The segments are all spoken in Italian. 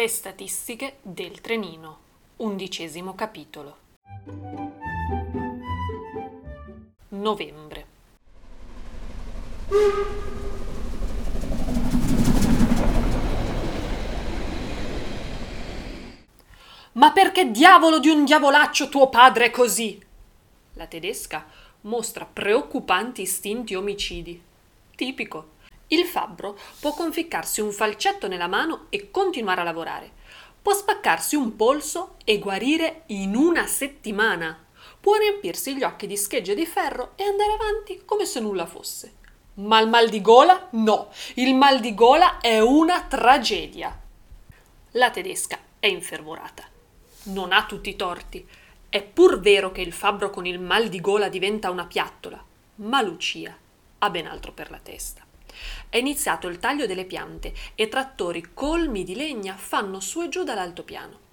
Le statistiche del trenino, undicesimo capitolo. Novembre. Ma perché diavolo di un diavolaccio tuo padre è così? La tedesca mostra preoccupanti istinti omicidi. Tipico. Il fabbro può conficcarsi un falcetto nella mano e continuare a lavorare. Può spaccarsi un polso e guarire in una settimana. Può riempirsi gli occhi di schegge di ferro e andare avanti come se nulla fosse. Ma il mal di gola? No, il mal di gola è una tragedia. La tedesca è infervorata. Non ha tutti i torti. È pur vero che il fabbro con il mal di gola diventa una piattola, ma Lucia ha ben altro per la testa. È iniziato il taglio delle piante e trattori colmi di legna fanno su e giù dall'altopiano.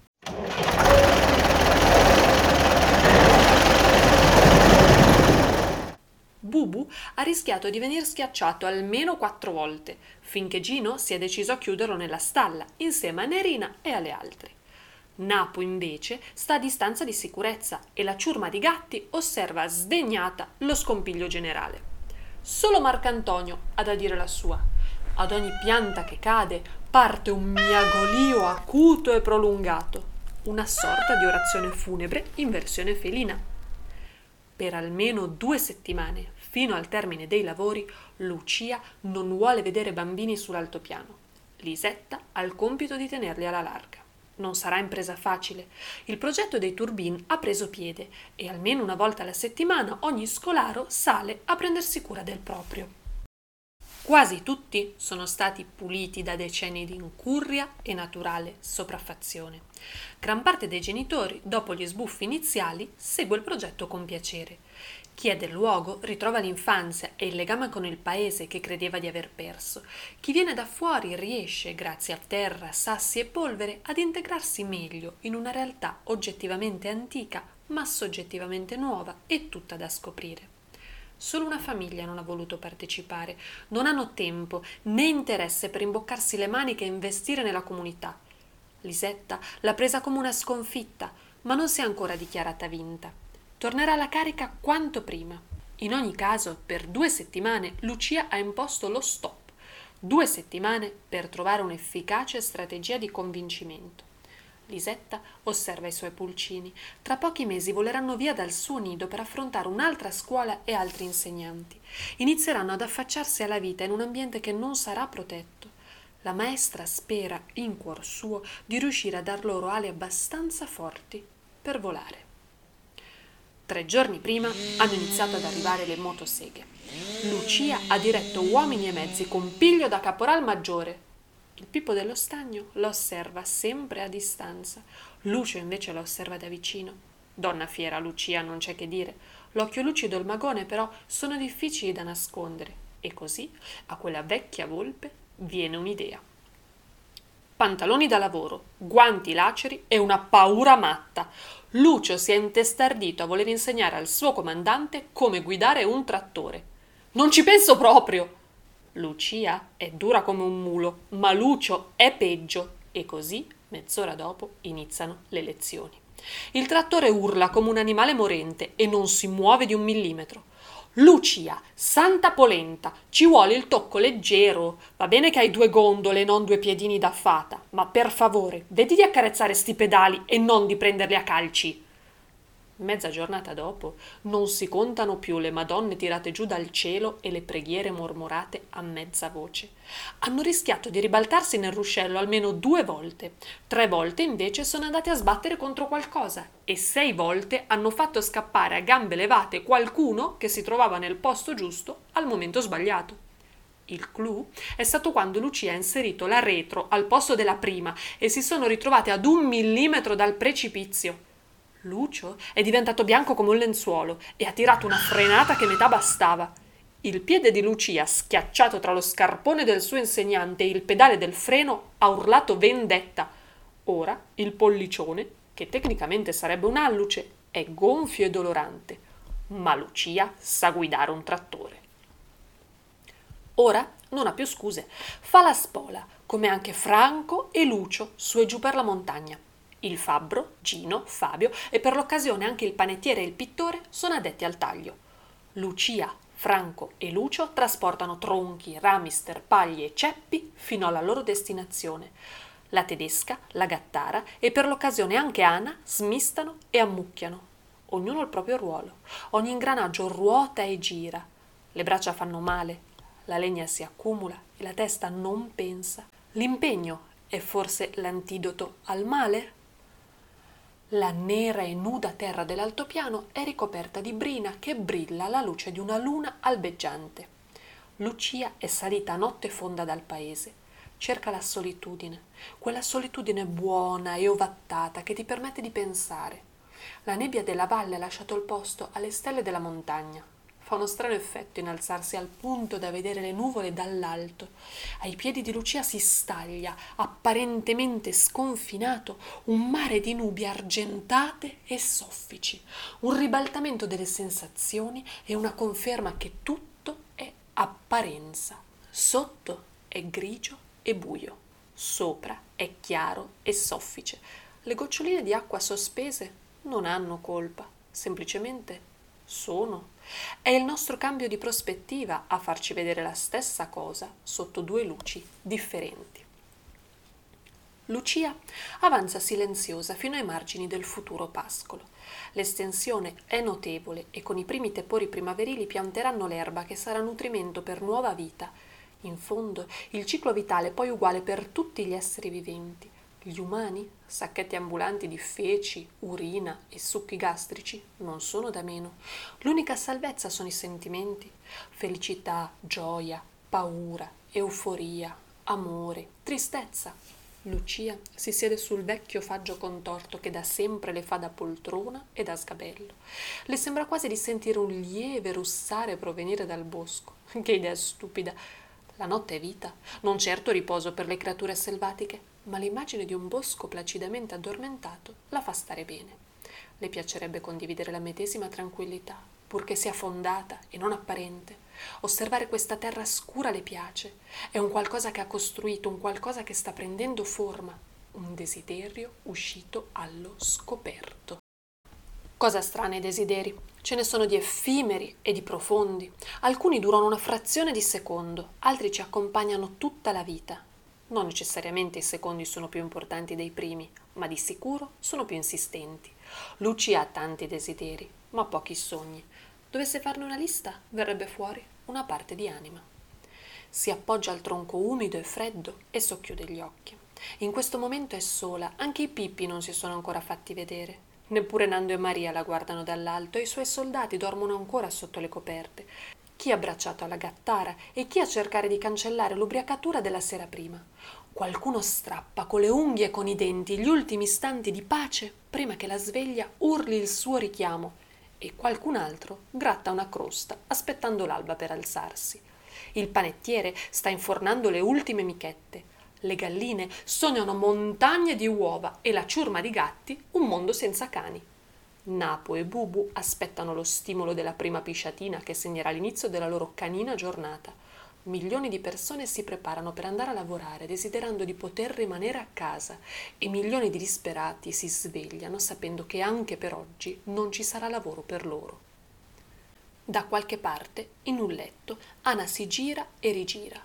Bubu ha rischiato di venir schiacciato almeno quattro volte, finché Gino si è deciso a chiuderlo nella stalla, insieme a Nerina e alle altre. Napo invece sta a distanza di sicurezza e la ciurma di gatti osserva sdegnata lo scompiglio generale. Solo Marcantonio ha da dire la sua. Ad ogni pianta che cade parte un miagolio acuto e prolungato, una sorta di orazione funebre in versione felina. Per almeno due settimane, fino al termine dei lavori, Lucia non vuole vedere bambini sull'altopiano. Lisetta ha il compito di tenerli alla larga. Non sarà impresa facile. Il progetto dei turbin ha preso piede e almeno una volta alla settimana ogni scolaro sale a prendersi cura del proprio. Quasi tutti sono stati puliti da decenni di incurria e naturale sopraffazione. Gran parte dei genitori, dopo gli sbuffi iniziali, segue il progetto con piacere. Chi è del luogo ritrova l'infanzia e il legame con il paese che credeva di aver perso. Chi viene da fuori riesce, grazie a terra, sassi e polvere, ad integrarsi meglio in una realtà oggettivamente antica, ma soggettivamente nuova e tutta da scoprire. Solo una famiglia non ha voluto partecipare, non hanno tempo né interesse per imboccarsi le maniche e investire nella comunità. Lisetta l'ha presa come una sconfitta, ma non si è ancora dichiarata vinta tornerà alla carica quanto prima. In ogni caso, per due settimane Lucia ha imposto lo stop. Due settimane per trovare un'efficace strategia di convincimento. Lisetta osserva i suoi pulcini. Tra pochi mesi voleranno via dal suo nido per affrontare un'altra scuola e altri insegnanti. Inizieranno ad affacciarsi alla vita in un ambiente che non sarà protetto. La maestra spera, in cuor suo, di riuscire a dar loro ali abbastanza forti per volare. Tre giorni prima hanno iniziato ad arrivare le motoseghe. Lucia ha diretto uomini e mezzi con piglio da caporal maggiore. Il Pippo dello stagno la osserva sempre a distanza. Lucio invece la osserva da vicino. Donna fiera, Lucia, non c'è che dire. L'occhio lucido e il magone, però, sono difficili da nascondere. E così, a quella vecchia volpe, viene un'idea pantaloni da lavoro, guanti laceri e una paura matta. Lucio si è intestardito a voler insegnare al suo comandante come guidare un trattore. Non ci penso proprio! Lucia è dura come un mulo, ma Lucio è peggio. E così, mezz'ora dopo, iniziano le lezioni. Il trattore urla come un animale morente e non si muove di un millimetro. Lucia, santa polenta, ci vuole il tocco leggero. Va bene che hai due gondole e non due piedini da fata, ma per favore, vedi di accarezzare sti pedali e non di prenderli a calci. Mezza giornata dopo non si contano più le madonne tirate giù dal cielo e le preghiere mormorate a mezza voce. Hanno rischiato di ribaltarsi nel ruscello almeno due volte, tre volte invece sono andate a sbattere contro qualcosa e sei volte hanno fatto scappare a gambe levate qualcuno che si trovava nel posto giusto al momento sbagliato. Il clou è stato quando Lucia ha inserito la retro al posto della prima e si sono ritrovate ad un millimetro dal precipizio. Lucio è diventato bianco come un lenzuolo e ha tirato una frenata che metà bastava. Il piede di Lucia, schiacciato tra lo scarpone del suo insegnante e il pedale del freno, ha urlato vendetta. Ora il pollicione, che tecnicamente sarebbe un alluce, è gonfio e dolorante. Ma Lucia sa guidare un trattore. Ora non ha più scuse, fa la spola, come anche Franco e Lucio su e giù per la montagna. Il fabbro, Gino, Fabio e per l'occasione anche il panettiere e il pittore sono addetti al taglio. Lucia, Franco e Lucio trasportano tronchi, rami, sterpagli e ceppi fino alla loro destinazione. La tedesca, la gattara e per l'occasione anche Ana smistano e ammucchiano. Ognuno il proprio ruolo. Ogni ingranaggio ruota e gira. Le braccia fanno male, la legna si accumula e la testa non pensa. L'impegno è forse l'antidoto al male? La nera e nuda terra dell'altopiano è ricoperta di brina che brilla alla luce di una luna albeggiante. Lucia è salita a notte fonda dal paese cerca la solitudine, quella solitudine buona e ovattata che ti permette di pensare. La nebbia della valle ha lasciato il posto alle stelle della montagna. Fa uno strano effetto innalzarsi al punto da vedere le nuvole dall'alto. Ai piedi di Lucia si staglia, apparentemente sconfinato, un mare di nubi argentate e soffici, un ribaltamento delle sensazioni e una conferma che tutto è apparenza. Sotto è grigio e buio. Sopra è chiaro e soffice. Le goccioline di acqua sospese non hanno colpa, semplicemente sono. È il nostro cambio di prospettiva a farci vedere la stessa cosa sotto due luci differenti. Lucia avanza silenziosa fino ai margini del futuro pascolo. L'estensione è notevole e con i primi tepori primaverili pianteranno l'erba che sarà nutrimento per nuova vita in fondo, il ciclo vitale è poi uguale per tutti gli esseri viventi. Gli umani, sacchetti ambulanti di feci, urina e succhi gastrici, non sono da meno. L'unica salvezza sono i sentimenti. Felicità, gioia, paura, euforia, amore, tristezza. Lucia si siede sul vecchio faggio contorto che da sempre le fa da poltrona e da sgabello. Le sembra quasi di sentire un lieve russare provenire dal bosco. Che idea stupida! La notte è vita, non certo riposo per le creature selvatiche, ma l'immagine di un bosco placidamente addormentato la fa stare bene. Le piacerebbe condividere la medesima tranquillità, purché sia fondata e non apparente. Osservare questa terra scura le piace. È un qualcosa che ha costruito, un qualcosa che sta prendendo forma, un desiderio uscito allo scoperto. Cosa strana i desideri. Ce ne sono di effimeri e di profondi. Alcuni durano una frazione di secondo, altri ci accompagnano tutta la vita. Non necessariamente i secondi sono più importanti dei primi, ma di sicuro sono più insistenti. Lucia ha tanti desideri, ma pochi sogni. Dovesse farne una lista, verrebbe fuori una parte di anima. Si appoggia al tronco umido e freddo e socchiude gli occhi. In questo momento è sola, anche i pippi non si sono ancora fatti vedere. Neppure Nando e Maria la guardano dall'alto e i suoi soldati dormono ancora sotto le coperte. Chi abbracciato alla gattara e chi a cercare di cancellare l'ubriacatura della sera prima. Qualcuno strappa con le unghie e con i denti gli ultimi istanti di pace prima che la sveglia urli il suo richiamo e qualcun altro gratta una crosta aspettando l'alba per alzarsi. Il panettiere sta infornando le ultime michette le galline sognano montagne di uova e la ciurma di gatti un mondo senza cani. Napo e Bubu aspettano lo stimolo della prima pisciatina che segnerà l'inizio della loro canina giornata. Milioni di persone si preparano per andare a lavorare desiderando di poter rimanere a casa e milioni di disperati si svegliano sapendo che anche per oggi non ci sarà lavoro per loro. Da qualche parte, in un letto, Ana si gira e rigira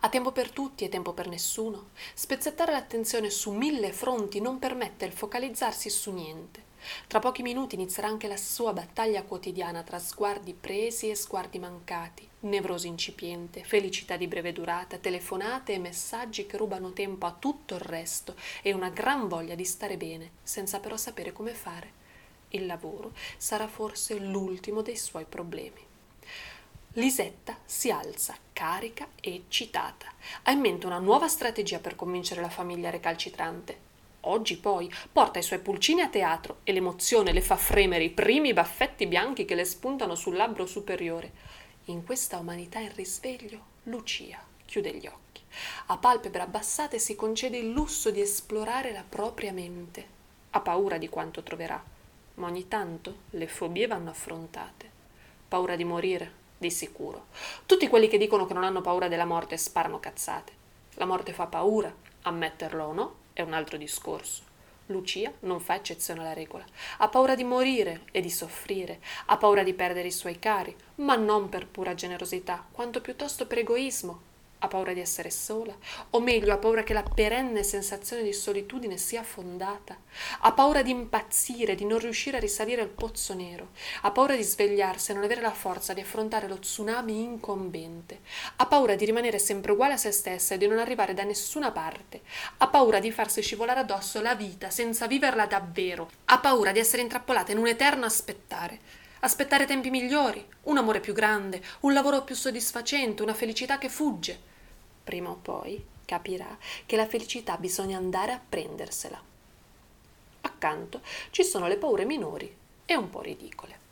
ha tempo per tutti e tempo per nessuno. Spezzettare l'attenzione su mille fronti non permette il focalizzarsi su niente. Tra pochi minuti inizierà anche la sua battaglia quotidiana tra sguardi presi e sguardi mancati, nevrosi incipiente, felicità di breve durata, telefonate e messaggi che rubano tempo a tutto il resto e una gran voglia di stare bene, senza però sapere come fare. Il lavoro sarà forse l'ultimo dei suoi problemi. Lisetta si alza, carica e eccitata. Ha in mente una nuova strategia per convincere la famiglia recalcitrante. Oggi poi porta i suoi pulcini a teatro e l'emozione le fa fremere i primi baffetti bianchi che le spuntano sul labbro superiore. In questa umanità in risveglio, Lucia chiude gli occhi. A palpebre abbassate si concede il lusso di esplorare la propria mente. Ha paura di quanto troverà, ma ogni tanto le fobie vanno affrontate. Paura di morire, di sicuro. Tutti quelli che dicono che non hanno paura della morte sparano cazzate. La morte fa paura, ammetterlo o no è un altro discorso. Lucia non fa eccezione alla regola. Ha paura di morire e di soffrire, ha paura di perdere i suoi cari, ma non per pura generosità, quanto piuttosto per egoismo, ha paura di essere sola, o meglio ha paura che la perenne sensazione di solitudine sia fondata, ha paura di impazzire, di non riuscire a risalire il pozzo nero, ha paura di svegliarsi e non avere la forza di affrontare lo tsunami incombente, ha paura di rimanere sempre uguale a se stessa e di non arrivare da nessuna parte, ha paura di farsi scivolare addosso la vita senza viverla davvero, ha paura di essere intrappolata in un eterno aspettare. Aspettare tempi migliori, un amore più grande, un lavoro più soddisfacente, una felicità che fugge prima o poi capirà che la felicità bisogna andare a prendersela. Accanto ci sono le paure minori e un po' ridicole.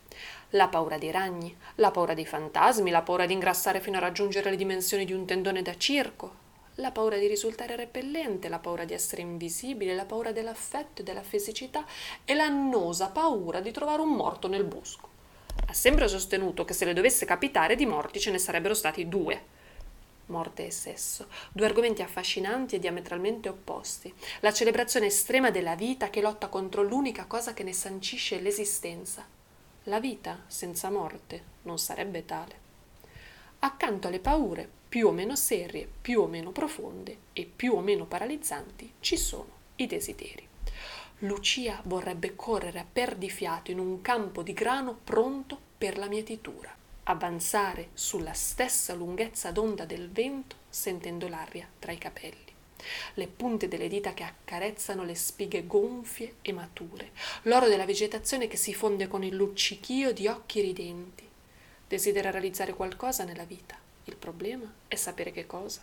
La paura dei ragni, la paura dei fantasmi, la paura di ingrassare fino a raggiungere le dimensioni di un tendone da circo, la paura di risultare repellente, la paura di essere invisibile, la paura dell'affetto e della fisicità e l'annosa paura di trovare un morto nel bosco. Ha sempre sostenuto che se le dovesse capitare di morti ce ne sarebbero stati due, morte e sesso, due argomenti affascinanti e diametralmente opposti, la celebrazione estrema della vita che lotta contro l'unica cosa che ne sancisce l'esistenza. La vita senza morte non sarebbe tale. Accanto alle paure più o meno serie, più o meno profonde e più o meno paralizzanti ci sono i desideri. Lucia vorrebbe correre a perdifiato in un campo di grano pronto per la mietitura avanzare sulla stessa lunghezza d'onda del vento sentendo l'aria tra i capelli le punte delle dita che accarezzano le spighe gonfie e mature, l'oro della vegetazione che si fonde con il luccichio di occhi ridenti. Desidera realizzare qualcosa nella vita. Il problema è sapere che cosa.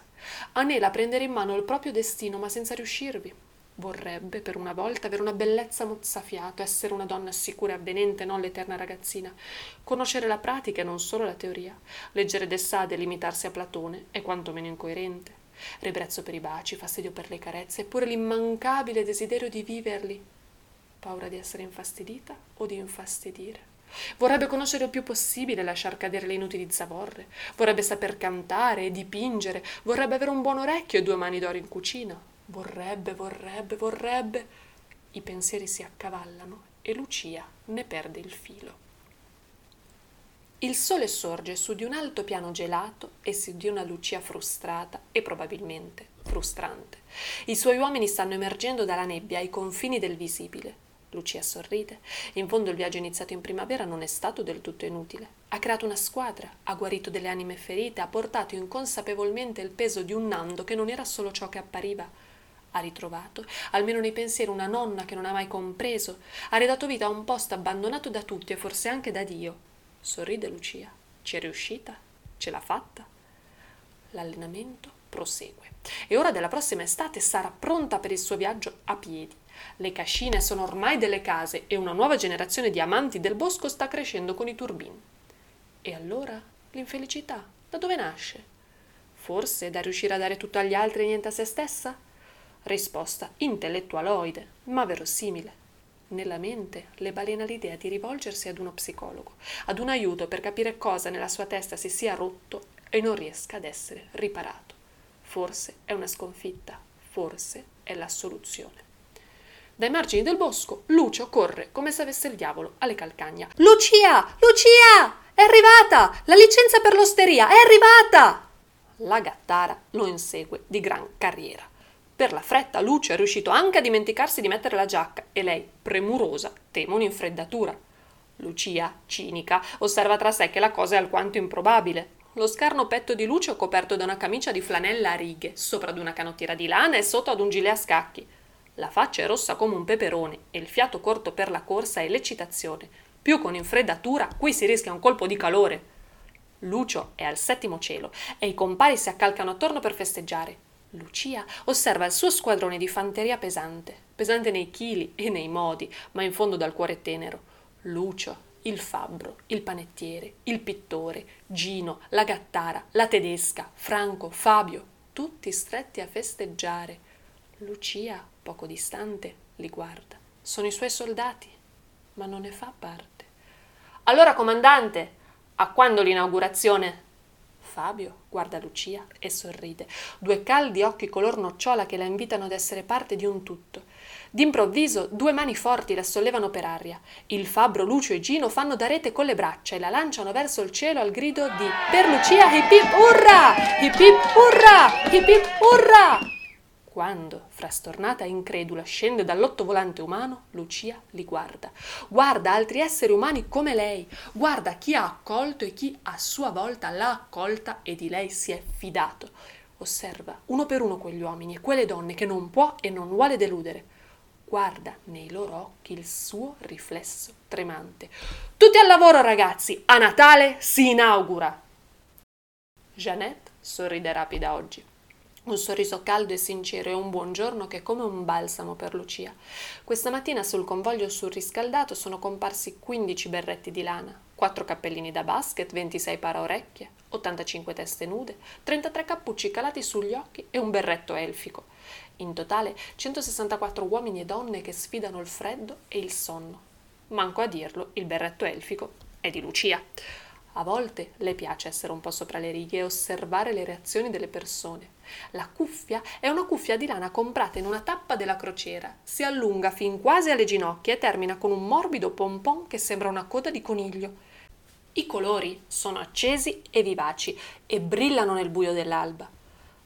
Anela prendere in mano il proprio destino, ma senza riuscirvi. Vorrebbe, per una volta, avere una bellezza mozzafiato, essere una donna sicura e avvenente, non l'eterna ragazzina. Conoscere la pratica e non solo la teoria. Leggere De Sade e limitarsi a Platone è quantomeno incoerente. Ribrezzo per i baci, fastidio per le carezze, eppure l'immancabile desiderio di viverli. Paura di essere infastidita o di infastidire. Vorrebbe conoscere il più possibile, lasciar cadere le inutili zavorre. Vorrebbe saper cantare e dipingere. Vorrebbe avere un buon orecchio e due mani d'oro in cucina Vorrebbe, vorrebbe, vorrebbe. I pensieri si accavallano e Lucia ne perde il filo. Il sole sorge su di un alto piano gelato e su di una Lucia frustrata e probabilmente frustrante. I suoi uomini stanno emergendo dalla nebbia ai confini del visibile. Lucia sorride. In fondo il viaggio iniziato in primavera non è stato del tutto inutile. Ha creato una squadra, ha guarito delle anime ferite, ha portato inconsapevolmente il peso di un Nando che non era solo ciò che appariva, ha ritrovato, almeno nei pensieri, una nonna che non ha mai compreso, ha ridato vita a un posto abbandonato da tutti e forse anche da Dio. Sorride Lucia. Ci è riuscita? Ce l'ha fatta? L'allenamento prosegue. E ora della prossima estate sarà pronta per il suo viaggio a piedi. Le cascine sono ormai delle case e una nuova generazione di amanti del bosco sta crescendo con i turbini. E allora l'infelicità da dove nasce? Forse da riuscire a dare tutto agli altri e niente a se stessa? Risposta intellettualoide, ma verosimile. Nella mente le balena l'idea di rivolgersi ad uno psicologo, ad un aiuto per capire cosa nella sua testa si sia rotto e non riesca ad essere riparato. Forse è una sconfitta, forse è la soluzione. Dai margini del bosco, Lucio corre come se avesse il diavolo alle calcagna. Lucia! Lucia! È arrivata! La licenza per l'osteria è arrivata! La gattara lo insegue di gran carriera. Per la fretta Lucio è riuscito anche a dimenticarsi di mettere la giacca e lei, premurosa, teme un'infreddatura. Lucia, cinica, osserva tra sé che la cosa è alquanto improbabile. Lo scarno petto di Lucio coperto da una camicia di flanella a righe, sopra ad una canottiera di lana e sotto ad un gilet a scacchi. La faccia è rossa come un peperone e il fiato corto per la corsa e l'eccitazione. Più con infreddatura, qui si rischia un colpo di calore. Lucio è al settimo cielo e i compari si accalcano attorno per festeggiare. Lucia osserva il suo squadrone di fanteria pesante, pesante nei chili e nei modi, ma in fondo dal cuore tenero. Lucio, il fabbro, il panettiere, il pittore, Gino, la gattara, la tedesca, Franco, Fabio, tutti stretti a festeggiare. Lucia, poco distante, li guarda. Sono i suoi soldati, ma non ne fa parte. Allora, comandante, A quando l'inaugurazione? Fabio guarda Lucia e sorride, due caldi occhi color nocciola che la invitano ad essere parte di un tutto. D'improvviso due mani forti la sollevano per aria. Il fabbro, Lucio e Gino fanno da rete con le braccia e la lanciano verso il cielo al grido di Per Lucia hip hip urra! Hip hip urra! Hip hip urra! Quando, frastornata e incredula, scende dall'ottovolante umano, Lucia li guarda. Guarda altri esseri umani come lei, guarda chi ha accolto e chi a sua volta l'ha accolta e di lei si è fidato. Osserva uno per uno quegli uomini e quelle donne che non può e non vuole deludere guarda nei loro occhi il suo riflesso tremante. Tutti al lavoro, ragazzi! A Natale si inaugura! Jeannette sorride rapida oggi. Un sorriso caldo e sincero e un buongiorno che è come un balsamo per Lucia. Questa mattina sul convoglio surriscaldato sono comparsi 15 berretti di lana, 4 cappellini da basket, 26 paraorecchie, 85 teste nude, 33 cappucci calati sugli occhi e un berretto elfico. In totale 164 uomini e donne che sfidano il freddo e il sonno. Manco a dirlo, il berretto elfico è di Lucia. A volte le piace essere un po' sopra le righe e osservare le reazioni delle persone. La cuffia è una cuffia di lana comprata in una tappa della crociera. Si allunga fin quasi alle ginocchia e termina con un morbido pompon che sembra una coda di coniglio. I colori sono accesi e vivaci e brillano nel buio dell'alba.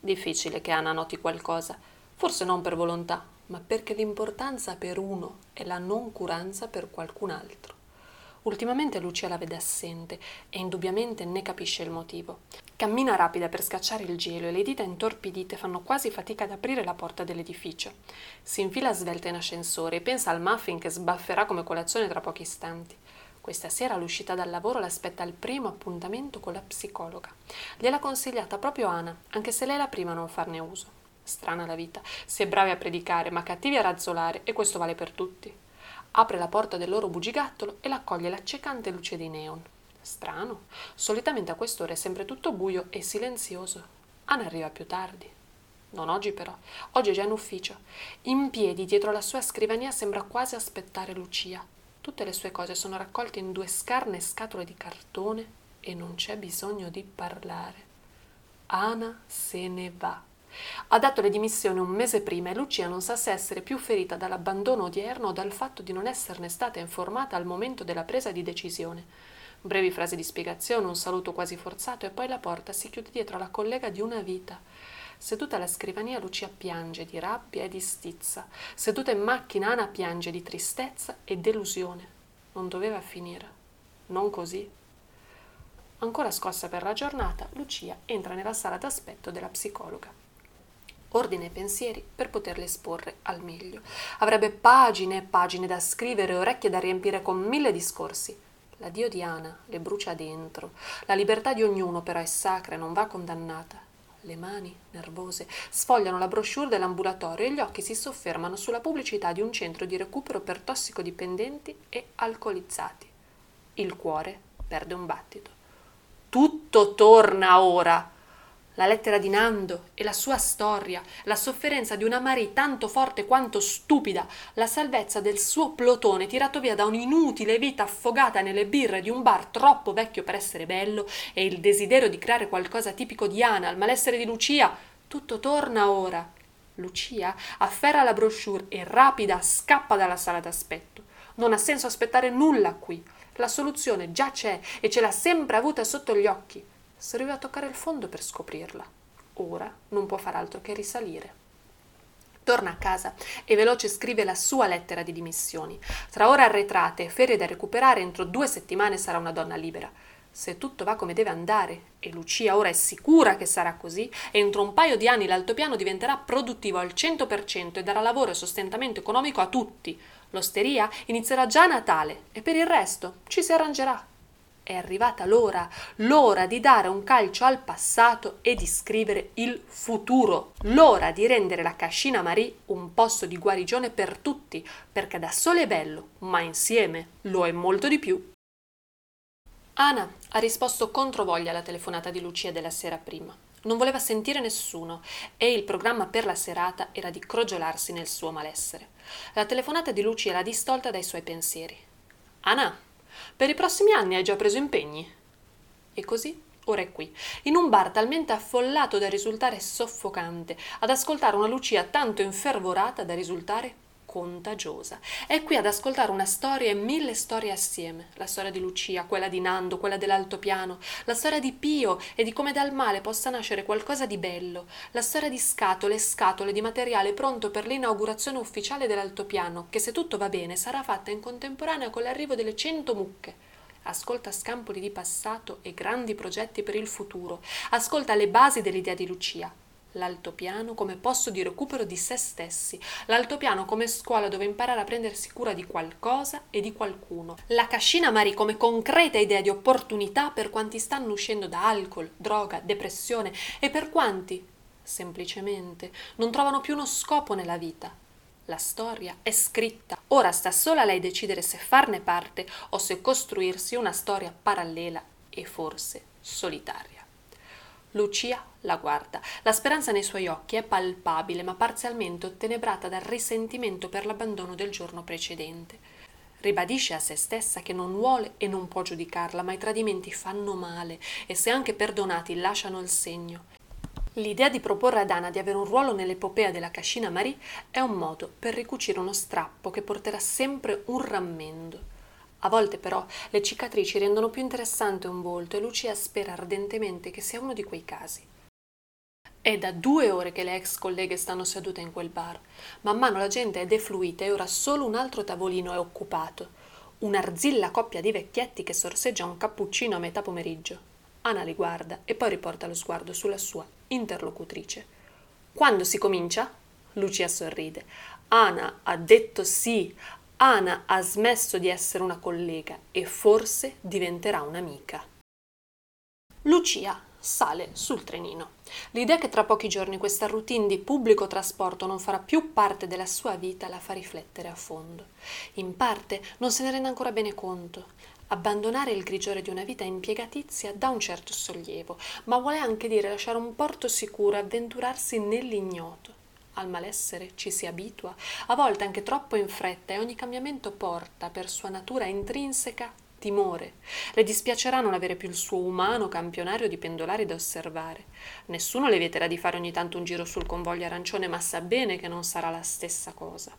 Difficile che Anna noti qualcosa forse non per volontà, ma perché l'importanza per uno e la noncuranza per qualcun altro. Ultimamente Lucia la vede assente e indubbiamente ne capisce il motivo. Cammina rapida per scacciare il gelo e le dita intorpidite fanno quasi fatica ad aprire la porta dell'edificio. Si infila svelta in ascensore e pensa al muffin che sbafferà come colazione tra pochi istanti. Questa sera all'uscita dal lavoro l'aspetta il primo appuntamento con la psicologa. Gliel'ha consigliata proprio Ana, anche se lei è la prima a non farne uso. Strana la vita. Si è bravi a predicare, ma cattivi a razzolare, e questo vale per tutti. Apre la porta del loro bugigattolo e l'accoglie l'accecante luce di neon. Strano. Solitamente a quest'ora è sempre tutto buio e silenzioso. Anna arriva più tardi. Non oggi però. Oggi è già in ufficio. In piedi dietro la sua scrivania sembra quasi aspettare Lucia. Tutte le sue cose sono raccolte in due scarne scatole di cartone e non c'è bisogno di parlare. Ana se ne va. Ha dato le dimissioni un mese prima e Lucia non sa se essere più ferita dall'abbandono odierno o dal fatto di non esserne stata informata al momento della presa di decisione. Brevi frasi di spiegazione, un saluto quasi forzato e poi la porta si chiude dietro alla collega di una vita. Seduta alla scrivania Lucia piange di rabbia e di stizza. Seduta in macchina Ana piange di tristezza e delusione. Non doveva finire. Non così. Ancora scossa per la giornata, Lucia entra nella sala d'aspetto della psicologa ordine e pensieri per poterli esporre al meglio. Avrebbe pagine e pagine da scrivere e orecchie da riempire con mille discorsi. La Dio di le brucia dentro. La libertà di ognuno però è sacra e non va condannata. Le mani, nervose, sfogliano la brochure dell'ambulatorio e gli occhi si soffermano sulla pubblicità di un centro di recupero per tossicodipendenti e alcolizzati. Il cuore perde un battito. Tutto torna ora la lettera di Nando e la sua storia, la sofferenza di una Marie tanto forte quanto stupida, la salvezza del suo plotone tirato via da un'inutile vita affogata nelle birre di un bar troppo vecchio per essere bello e il desiderio di creare qualcosa tipico di Ana, il malessere di Lucia, tutto torna ora. Lucia afferra la brochure e rapida scappa dalla sala d'aspetto. Non ha senso aspettare nulla qui. La soluzione già c'è e ce l'ha sempre avuta sotto gli occhi. Serviva a toccare il fondo per scoprirla. Ora non può far altro che risalire. Torna a casa e veloce scrive la sua lettera di dimissioni. Tra ore arretrate e ferie da recuperare, entro due settimane sarà una donna libera. Se tutto va come deve andare, e Lucia ora è sicura che sarà così, entro un paio di anni l'altopiano diventerà produttivo al 100% e darà lavoro e sostentamento economico a tutti. L'osteria inizierà già a Natale e per il resto ci si arrangerà. È arrivata l'ora, l'ora di dare un calcio al passato e di scrivere il futuro, l'ora di rendere la Cascina Marie un posto di guarigione per tutti, perché da sole è bello, ma insieme lo è molto di più. Ana ha risposto controvoglia alla telefonata di Lucia della sera prima. Non voleva sentire nessuno e il programma per la serata era di crogiolarsi nel suo malessere. La telefonata di Lucia era distolta dai suoi pensieri. Ana, per i prossimi anni hai già preso impegni? E così ora è qui, in un bar talmente affollato da risultare soffocante, ad ascoltare una Lucia tanto infervorata da risultare contagiosa. È qui ad ascoltare una storia e mille storie assieme, la storia di Lucia, quella di Nando, quella dell'altopiano, la storia di Pio e di come dal male possa nascere qualcosa di bello, la storia di scatole e scatole di materiale pronto per l'inaugurazione ufficiale dell'altopiano, che se tutto va bene sarà fatta in contemporanea con l'arrivo delle cento mucche. Ascolta scampoli di passato e grandi progetti per il futuro, ascolta le basi dell'idea di Lucia, l'altopiano come posto di recupero di se stessi, l'altopiano come scuola dove imparare a prendersi cura di qualcosa e di qualcuno, la cascina Mari come concreta idea di opportunità per quanti stanno uscendo da alcol, droga, depressione e per quanti, semplicemente, non trovano più uno scopo nella vita. La storia è scritta, ora sta solo a lei decidere se farne parte o se costruirsi una storia parallela e forse solitaria. Lucia la guarda. La speranza nei suoi occhi è palpabile, ma parzialmente ottenebrata dal risentimento per l'abbandono del giorno precedente. Ribadisce a se stessa che non vuole e non può giudicarla, ma i tradimenti fanno male e se anche perdonati lasciano il segno. L'idea di proporre ad Anna di avere un ruolo nell'epopea della Cascina Marie è un modo per ricucire uno strappo che porterà sempre un rammendo. A volte però le cicatrici rendono più interessante un volto e Lucia spera ardentemente che sia uno di quei casi. È da due ore che le ex colleghe stanno sedute in quel bar. Man mano la gente è defluita e ora solo un altro tavolino è occupato. Un'arzilla coppia di vecchietti che sorseggia un cappuccino a metà pomeriggio. Anna li guarda e poi riporta lo sguardo sulla sua interlocutrice. Quando si comincia? Lucia sorride. Ana ha detto sì, Ana ha smesso di essere una collega e forse diventerà un'amica. Lucia sale sul trenino. L'idea che tra pochi giorni questa routine di pubblico trasporto non farà più parte della sua vita la fa riflettere a fondo. In parte non se ne rende ancora bene conto. Abbandonare il grigiore di una vita impiegatizia dà un certo sollievo, ma vuole anche dire lasciare un porto sicuro e avventurarsi nell'ignoto al malessere ci si abitua, a volte anche troppo in fretta, e ogni cambiamento porta, per sua natura intrinseca, timore. Le dispiacerà non avere più il suo umano campionario di pendolari da osservare. Nessuno le vieterà di fare ogni tanto un giro sul convoglio arancione, ma sa bene che non sarà la stessa cosa.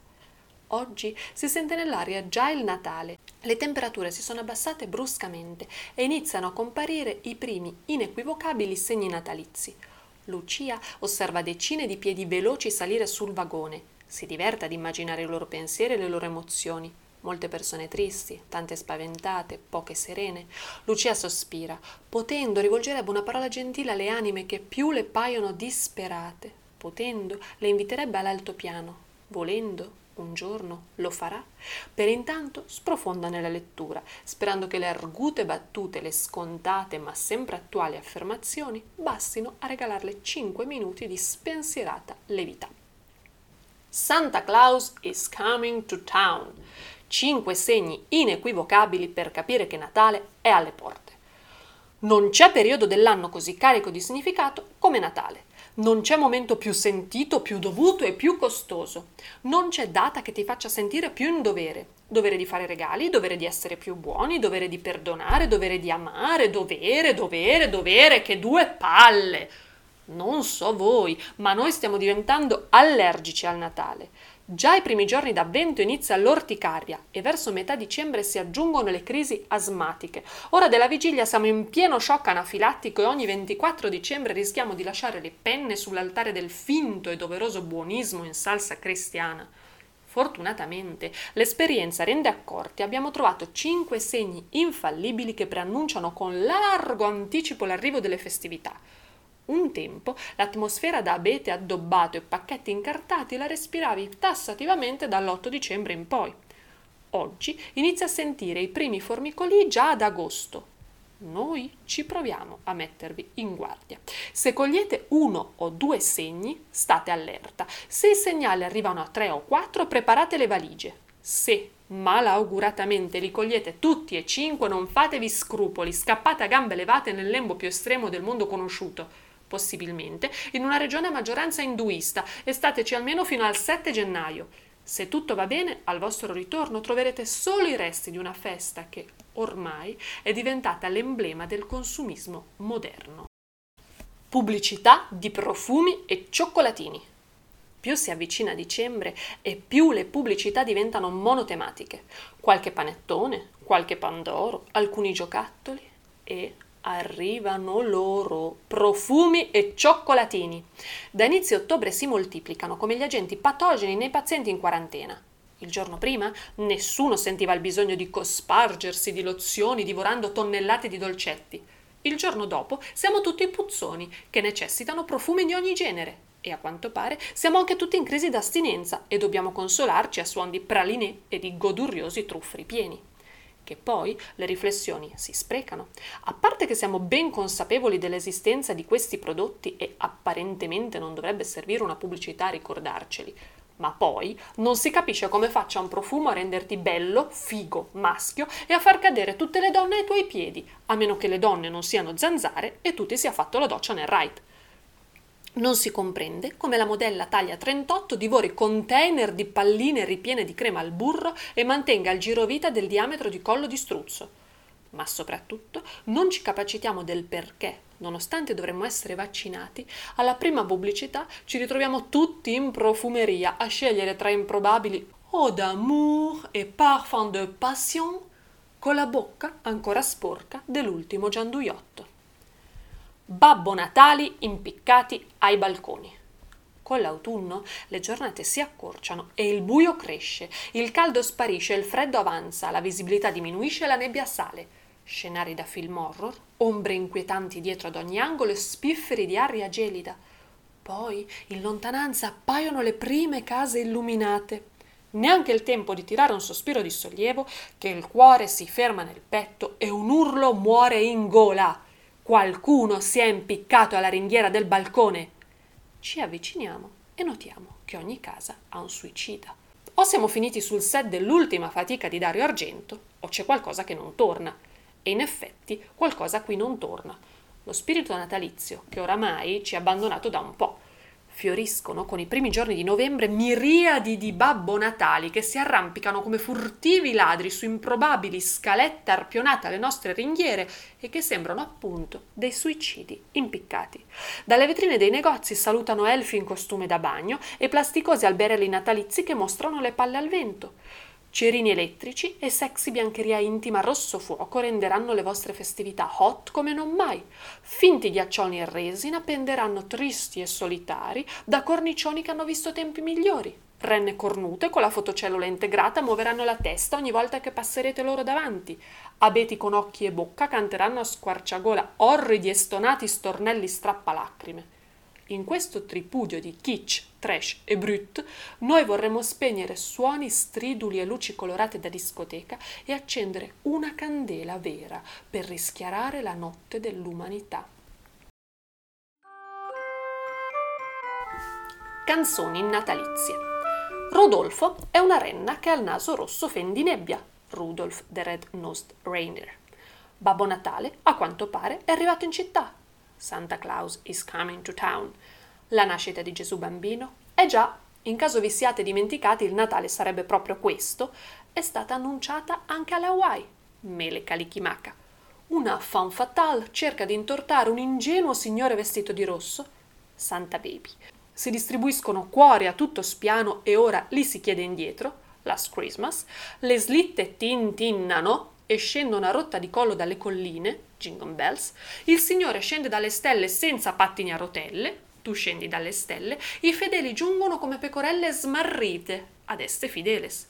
Oggi si sente nell'aria già il Natale. Le temperature si sono abbassate bruscamente e iniziano a comparire i primi inequivocabili segni natalizi. Lucia osserva decine di piedi veloci salire sul vagone. Si diverte ad immaginare i loro pensieri e le loro emozioni. Molte persone tristi, tante spaventate, poche serene. Lucia sospira, potendo rivolgerebbe una parola gentile alle anime che più le paiono disperate. Potendo, le inviterebbe all'altopiano. Volendo, un giorno lo farà. Per intanto sprofonda nella lettura, sperando che le argute battute, le scontate ma sempre attuali affermazioni bastino a regalarle 5 minuti di spensierata levità. Santa Claus is coming to town. Cinque segni inequivocabili per capire che Natale è alle porte. Non c'è periodo dell'anno così carico di significato come Natale. Non c'è momento più sentito, più dovuto e più costoso. Non c'è data che ti faccia sentire più in dovere. Dovere di fare regali, dovere di essere più buoni, dovere di perdonare, dovere di amare, dovere, dovere, dovere, che due palle. Non so voi, ma noi stiamo diventando allergici al Natale. Già i primi giorni d'avvento inizia l'orticaria e verso metà dicembre si aggiungono le crisi asmatiche. Ora della vigilia siamo in pieno shock anafilattico e ogni 24 dicembre rischiamo di lasciare le penne sull'altare del finto e doveroso buonismo in salsa cristiana. Fortunatamente l'esperienza rende accorti abbiamo trovato cinque segni infallibili che preannunciano con largo anticipo l'arrivo delle festività. Un tempo l'atmosfera da abete addobbato e pacchetti incartati la respiravi tassativamente dall'8 dicembre in poi. Oggi inizia a sentire i primi formicoli già ad agosto. Noi ci proviamo a mettervi in guardia. Se cogliete uno o due segni, state allerta. Se i segnali arrivano a tre o quattro, preparate le valigie. Se malauguratamente li cogliete tutti e cinque, non fatevi scrupoli, scappate a gambe levate nel lembo più estremo del mondo conosciuto possibilmente, in una regione a maggioranza induista e stateci almeno fino al 7 gennaio. Se tutto va bene, al vostro ritorno troverete solo i resti di una festa che, ormai è diventata l'emblema del consumismo moderno. Pubblicità di profumi e cioccolatini. Più si avvicina dicembre e più le pubblicità diventano monotematiche. Qualche panettone, qualche pandoro, alcuni giocattoli e arrivano loro profumi e cioccolatini. Da inizio ottobre si moltiplicano come gli agenti patogeni nei pazienti in quarantena. Il giorno prima nessuno sentiva il bisogno di cospargersi di lozioni divorando tonnellate di dolcetti. Il giorno dopo siamo tutti puzzoni che necessitano profumi di ogni genere e a quanto pare siamo anche tutti in crisi d'astinenza e dobbiamo consolarci a suon di pralinè e di goduriosi truffri pieni che poi le riflessioni si sprecano. A parte che siamo ben consapevoli dell'esistenza di questi prodotti e apparentemente non dovrebbe servire una pubblicità a ricordarceli, ma poi non si capisce come faccia un profumo a renderti bello, figo, maschio e a far cadere tutte le donne ai tuoi piedi, a meno che le donne non siano zanzare e tu ti sia fatto la doccia nel right. Non si comprende come la modella taglia 38 divori container di palline ripiene di crema al burro e mantenga il girovita del diametro di collo di struzzo. Ma soprattutto non ci capacitiamo del perché, nonostante dovremmo essere vaccinati, alla prima pubblicità ci ritroviamo tutti in profumeria a scegliere tra improbabili eau d'amour e parfum de passion con la bocca ancora sporca dell'ultimo gianduiotto. Babbo Natali impiccati ai balconi. Con l'autunno le giornate si accorciano e il buio cresce, il caldo sparisce, il freddo avanza, la visibilità diminuisce e la nebbia sale. Scenari da film horror, ombre inquietanti dietro ad ogni angolo e spifferi di aria gelida. Poi in lontananza appaiono le prime case illuminate. Neanche il tempo di tirare un sospiro di sollievo che il cuore si ferma nel petto e un urlo muore in gola. Qualcuno si è impiccato alla ringhiera del balcone. Ci avviciniamo e notiamo che ogni casa ha un suicida. O siamo finiti sul set dell'ultima fatica di Dario Argento, o c'è qualcosa che non torna. E in effetti qualcosa qui non torna. Lo spirito natalizio, che oramai ci ha abbandonato da un po' fioriscono con i primi giorni di novembre miriadi di babbo natali che si arrampicano come furtivi ladri su improbabili scalette arpionate alle nostre ringhiere e che sembrano appunto dei suicidi impiccati. Dalle vetrine dei negozi salutano elfi in costume da bagno e plasticosi alberelli natalizi che mostrano le palle al vento. Cerini elettrici e sexy biancheria intima rosso fuoco renderanno le vostre festività hot come non mai. Finti ghiaccioni e resina penderanno tristi e solitari da cornicioni che hanno visto tempi migliori. Renne cornute con la fotocellula integrata muoveranno la testa ogni volta che passerete loro davanti. Abeti con occhi e bocca canteranno a squarciagola orridi e stonati stornelli strappalacrime. In questo tripudio di kitsch, trash e brut, noi vorremmo spegnere suoni striduli e luci colorate da discoteca e accendere una candela vera per rischiarare la notte dell'umanità. Canzoni natalizie. Rodolfo è una renna che ha il naso rosso fen di nebbia. Rudolph the Red-Nosed Reindeer. Babbo Natale, a quanto pare, è arrivato in città Santa Claus is coming to town. La nascita di Gesù bambino? Eh già, in caso vi siate dimenticati, il Natale sarebbe proprio questo, è stata annunciata anche alle Hawaii. Mele Kalikimaka. Una fan fatale cerca di intortare un ingenuo signore vestito di rosso. Santa Baby. Si distribuiscono cuori a tutto spiano e ora li si chiede indietro. Last Christmas. Le slitte tintinnano e scendono a rotta di collo dalle colline, Jingle Bells, il Signore scende dalle stelle senza pattini a rotelle, tu scendi dalle stelle, i fedeli giungono come pecorelle smarrite, ad este fideles.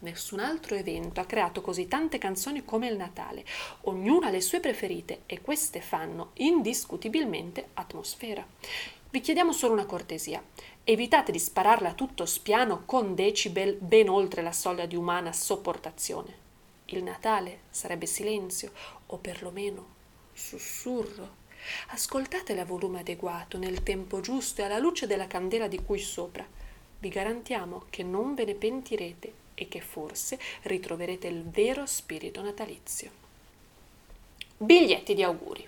Nessun altro evento ha creato così tante canzoni come il Natale. Ognuna ha le sue preferite e queste fanno indiscutibilmente atmosfera. Vi chiediamo solo una cortesia. Evitate di spararla a tutto spiano con decibel ben oltre la soglia di umana sopportazione. Il Natale sarebbe silenzio o perlomeno sussurro. Ascoltatele a volume adeguato, nel tempo giusto e alla luce della candela di cui sopra. Vi garantiamo che non ve ne pentirete e che forse ritroverete il vero spirito natalizio. Biglietti di auguri.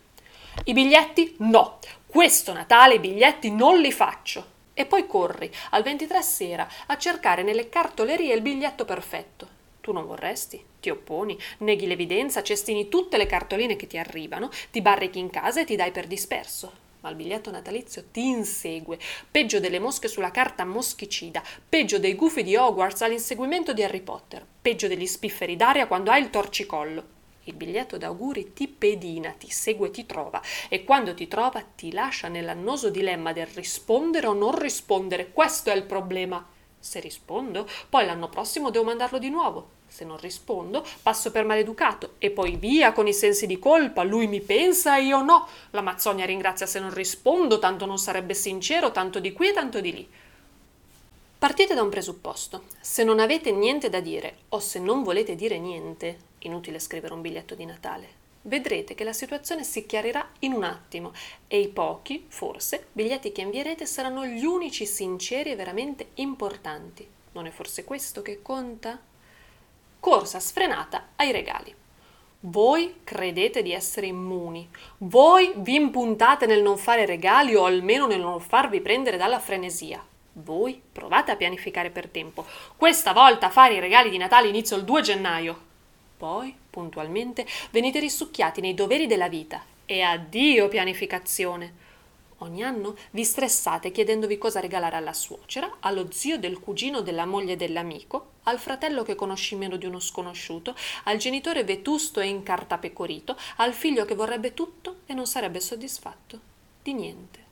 I biglietti no, questo Natale i biglietti non li faccio. E poi corri al 23 sera a cercare nelle cartolerie il biglietto perfetto Tu non vorresti, ti opponi, neghi l'evidenza, cestini tutte le cartoline che ti arrivano, ti barrichi in casa e ti dai per disperso. Ma il biglietto natalizio ti insegue, peggio delle mosche sulla carta moschicida, peggio dei gufi di Hogwarts all'inseguimento di Harry Potter, peggio degli spifferi d'aria quando hai il torcicollo. Il biglietto d'auguri ti pedina, ti segue, ti trova e quando ti trova ti lascia nell'annoso dilemma del rispondere o non rispondere. Questo è il problema. Se rispondo, poi l'anno prossimo devo mandarlo di nuovo. Se non rispondo, passo per maleducato e poi via con i sensi di colpa. Lui mi pensa e io no. La Mazzogna ringrazia se non rispondo, tanto non sarebbe sincero, tanto di qui e tanto di lì. Partite da un presupposto. Se non avete niente da dire o se non volete dire niente, inutile scrivere un biglietto di Natale vedrete che la situazione si chiarirà in un attimo e i pochi, forse, biglietti che invierete saranno gli unici sinceri e veramente importanti. Non è forse questo che conta? Corsa sfrenata ai regali. Voi credete di essere immuni, voi vi impuntate nel non fare regali o almeno nel non farvi prendere dalla frenesia. Voi provate a pianificare per tempo. Questa volta fare i regali di Natale inizio il 2 gennaio. Poi, puntualmente, venite risucchiati nei doveri della vita e addio pianificazione. Ogni anno vi stressate chiedendovi cosa regalare alla suocera, allo zio del cugino della moglie dell'amico, al fratello che conosci meno di uno sconosciuto, al genitore vetusto e incartapecorito, al figlio che vorrebbe tutto e non sarebbe soddisfatto di niente.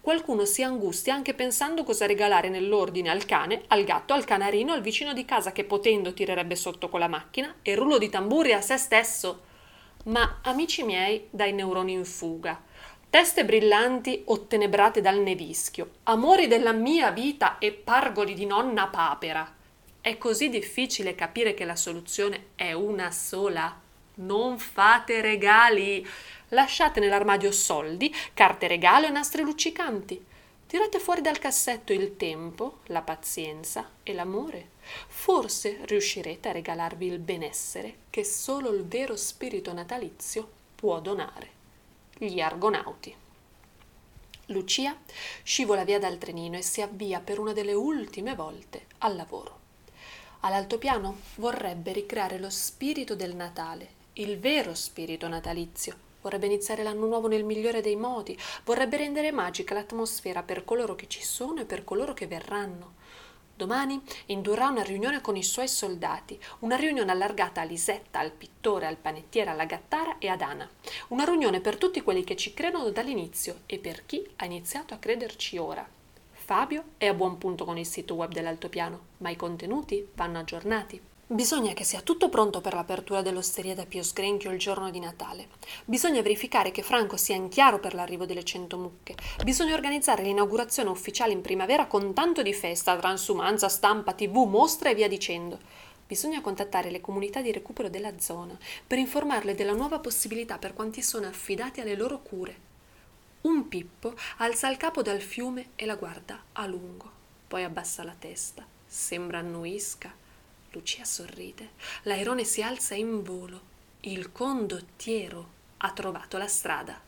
Qualcuno si angustia anche pensando cosa regalare nell'ordine al cane, al gatto, al canarino, al vicino di casa che potendo tirerebbe sotto con la macchina e rullo di tamburi a se stesso. Ma, amici miei, dai neuroni in fuga. Teste brillanti ottenebrate dal nevischio, amori della mia vita e pargoli di nonna papera. È così difficile capire che la soluzione è una sola? Non fate regali! Lasciate nell'armadio soldi, carte regalo e nastri luccicanti. Tirate fuori dal cassetto il tempo, la pazienza e l'amore. Forse riuscirete a regalarvi il benessere che solo il vero spirito natalizio può donare. Gli Argonauti. Lucia scivola via dal trenino e si avvia per una delle ultime volte al lavoro. All'altopiano vorrebbe ricreare lo spirito del Natale, il vero spirito natalizio, vorrebbe iniziare l'anno nuovo nel migliore dei modi, vorrebbe rendere magica l'atmosfera per coloro che ci sono e per coloro che verranno. Domani indurrà una riunione con i suoi soldati, una riunione allargata a Lisetta, al pittore, al panettiere, alla gattara e ad Ana. Una riunione per tutti quelli che ci credono dall'inizio e per chi ha iniziato a crederci ora. Fabio è a buon punto con il sito web dell'altopiano, ma i contenuti vanno aggiornati. Bisogna che sia tutto pronto per l'apertura dell'osteria da Pio Sgrenchio il giorno di Natale. Bisogna verificare che Franco sia in chiaro per l'arrivo delle cento mucche. Bisogna organizzare l'inaugurazione ufficiale in primavera con tanto di festa, transumanza, stampa, tv, mostre e via dicendo. Bisogna contattare le comunità di recupero della zona per informarle della nuova possibilità per quanti sono affidati alle loro cure. Un Pippo alza il capo dal fiume e la guarda a lungo, poi abbassa la testa, sembra annuisca Lucia sorride. L'airone si alza in volo. Il condottiero ha trovato la strada.